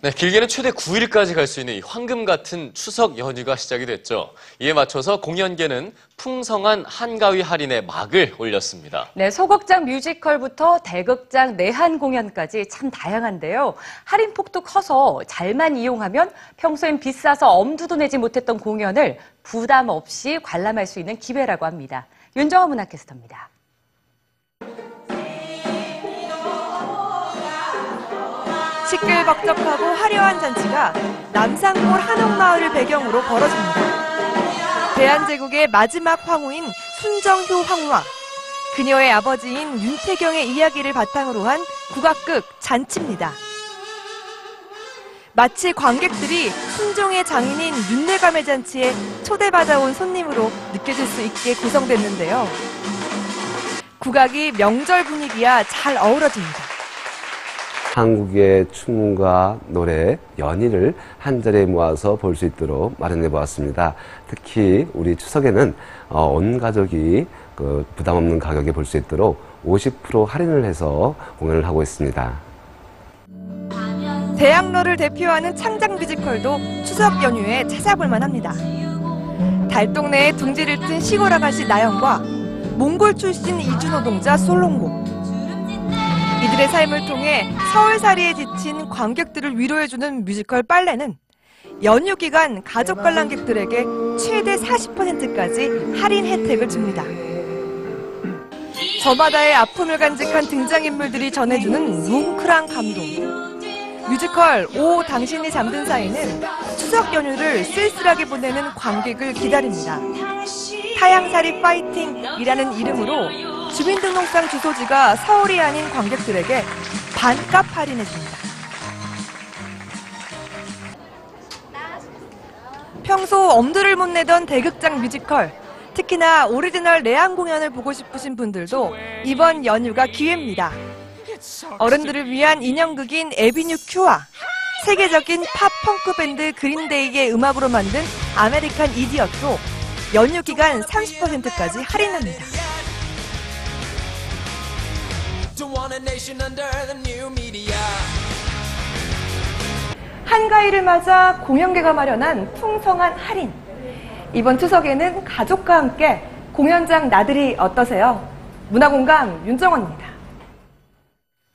네, 길게는 최대 9일까지 갈 수 있는 이 황금 같은 추석 연휴가 시작이 됐죠. 이에 맞춰서 공연계는 풍성한 한가위 할인에 막을 올렸습니다. 네, 소극장 뮤지컬부터 대극장 내한 공연까지 참 다양한데요. 할인 폭도 커서 잘만 이용하면 평소엔 비싸서 엄두도 내지 못했던 공연을 부담 없이 관람할 수 있는 기회라고 합니다. 윤정아 문화캐스터입니다. 시끌벅적하고 화려한 잔치가 남상골 한옥마을을 배경으로 벌어집니다. 대한제국의 마지막 황후인 순정효 황후와 그녀의 아버지인 윤태경의 이야기를 바탕으로 한 국악극 잔치입니다. 마치 관객들이 순종의 장인인 윤례감의 잔치에 초대받아온 손님으로 느껴질 수 있게 구성됐는데요. 국악이 명절 분위기와 잘 어우러집니다. 한국의 춤과 노래, 연희를 한 자리에 모아서 볼 수 있도록 마련해 보았습니다. 특히 우리 추석에는 어, 온 가족이 그 부담 없는 가격에 볼 수 있도록 50% 할인을 해서 공연을 하고 있습니다. 대학로를 대표하는 창작 뮤지컬도 추석 연휴에 찾아볼 만합니다. 달동네에 둥지를 튼 시골 아가씨 나영과 몽골 출신 이주 노동자 솔롱고 이들의 삶을 통해 서울살이에 지친 관객들을 위로해주는 뮤지컬 빨래는 연휴 기간 가족 관람객들에게 최대 40%까지 할인 혜택을 줍니다. 저마다의 아픔을 간직한 등장인물들이 전해주는 뭉클한 감동. 뮤지컬 오 당신이 잠든 사이는 추석 연휴를 쓸쓸하게 보내는 관객을 기다립니다. 타향살이 파이팅이라는 이름으로 주민등록상 주소지가 서울이 아닌 관객들에게 반값 할인해줍니다. 평소 엄두를 못 내던 대극장 뮤지컬, 특히나 오리지널 내한 공연을 보고 싶으신 분들도 이번 연휴가 기회입니다. 어른들을 위한 인형극인 Avenue Q와 세계적인 팝 펑크 밴드 Green Day의 음악으로 만든 American Idiot도 연휴 기간 30%까지 할인합니다. Don't want a nation under the new media. 한가위를 맞아 공연계가 마련한 풍성한 할인. 이번 추석에는 가족과 함께 공연장 나들이 어떠세요? 문화공감 윤정원입니다.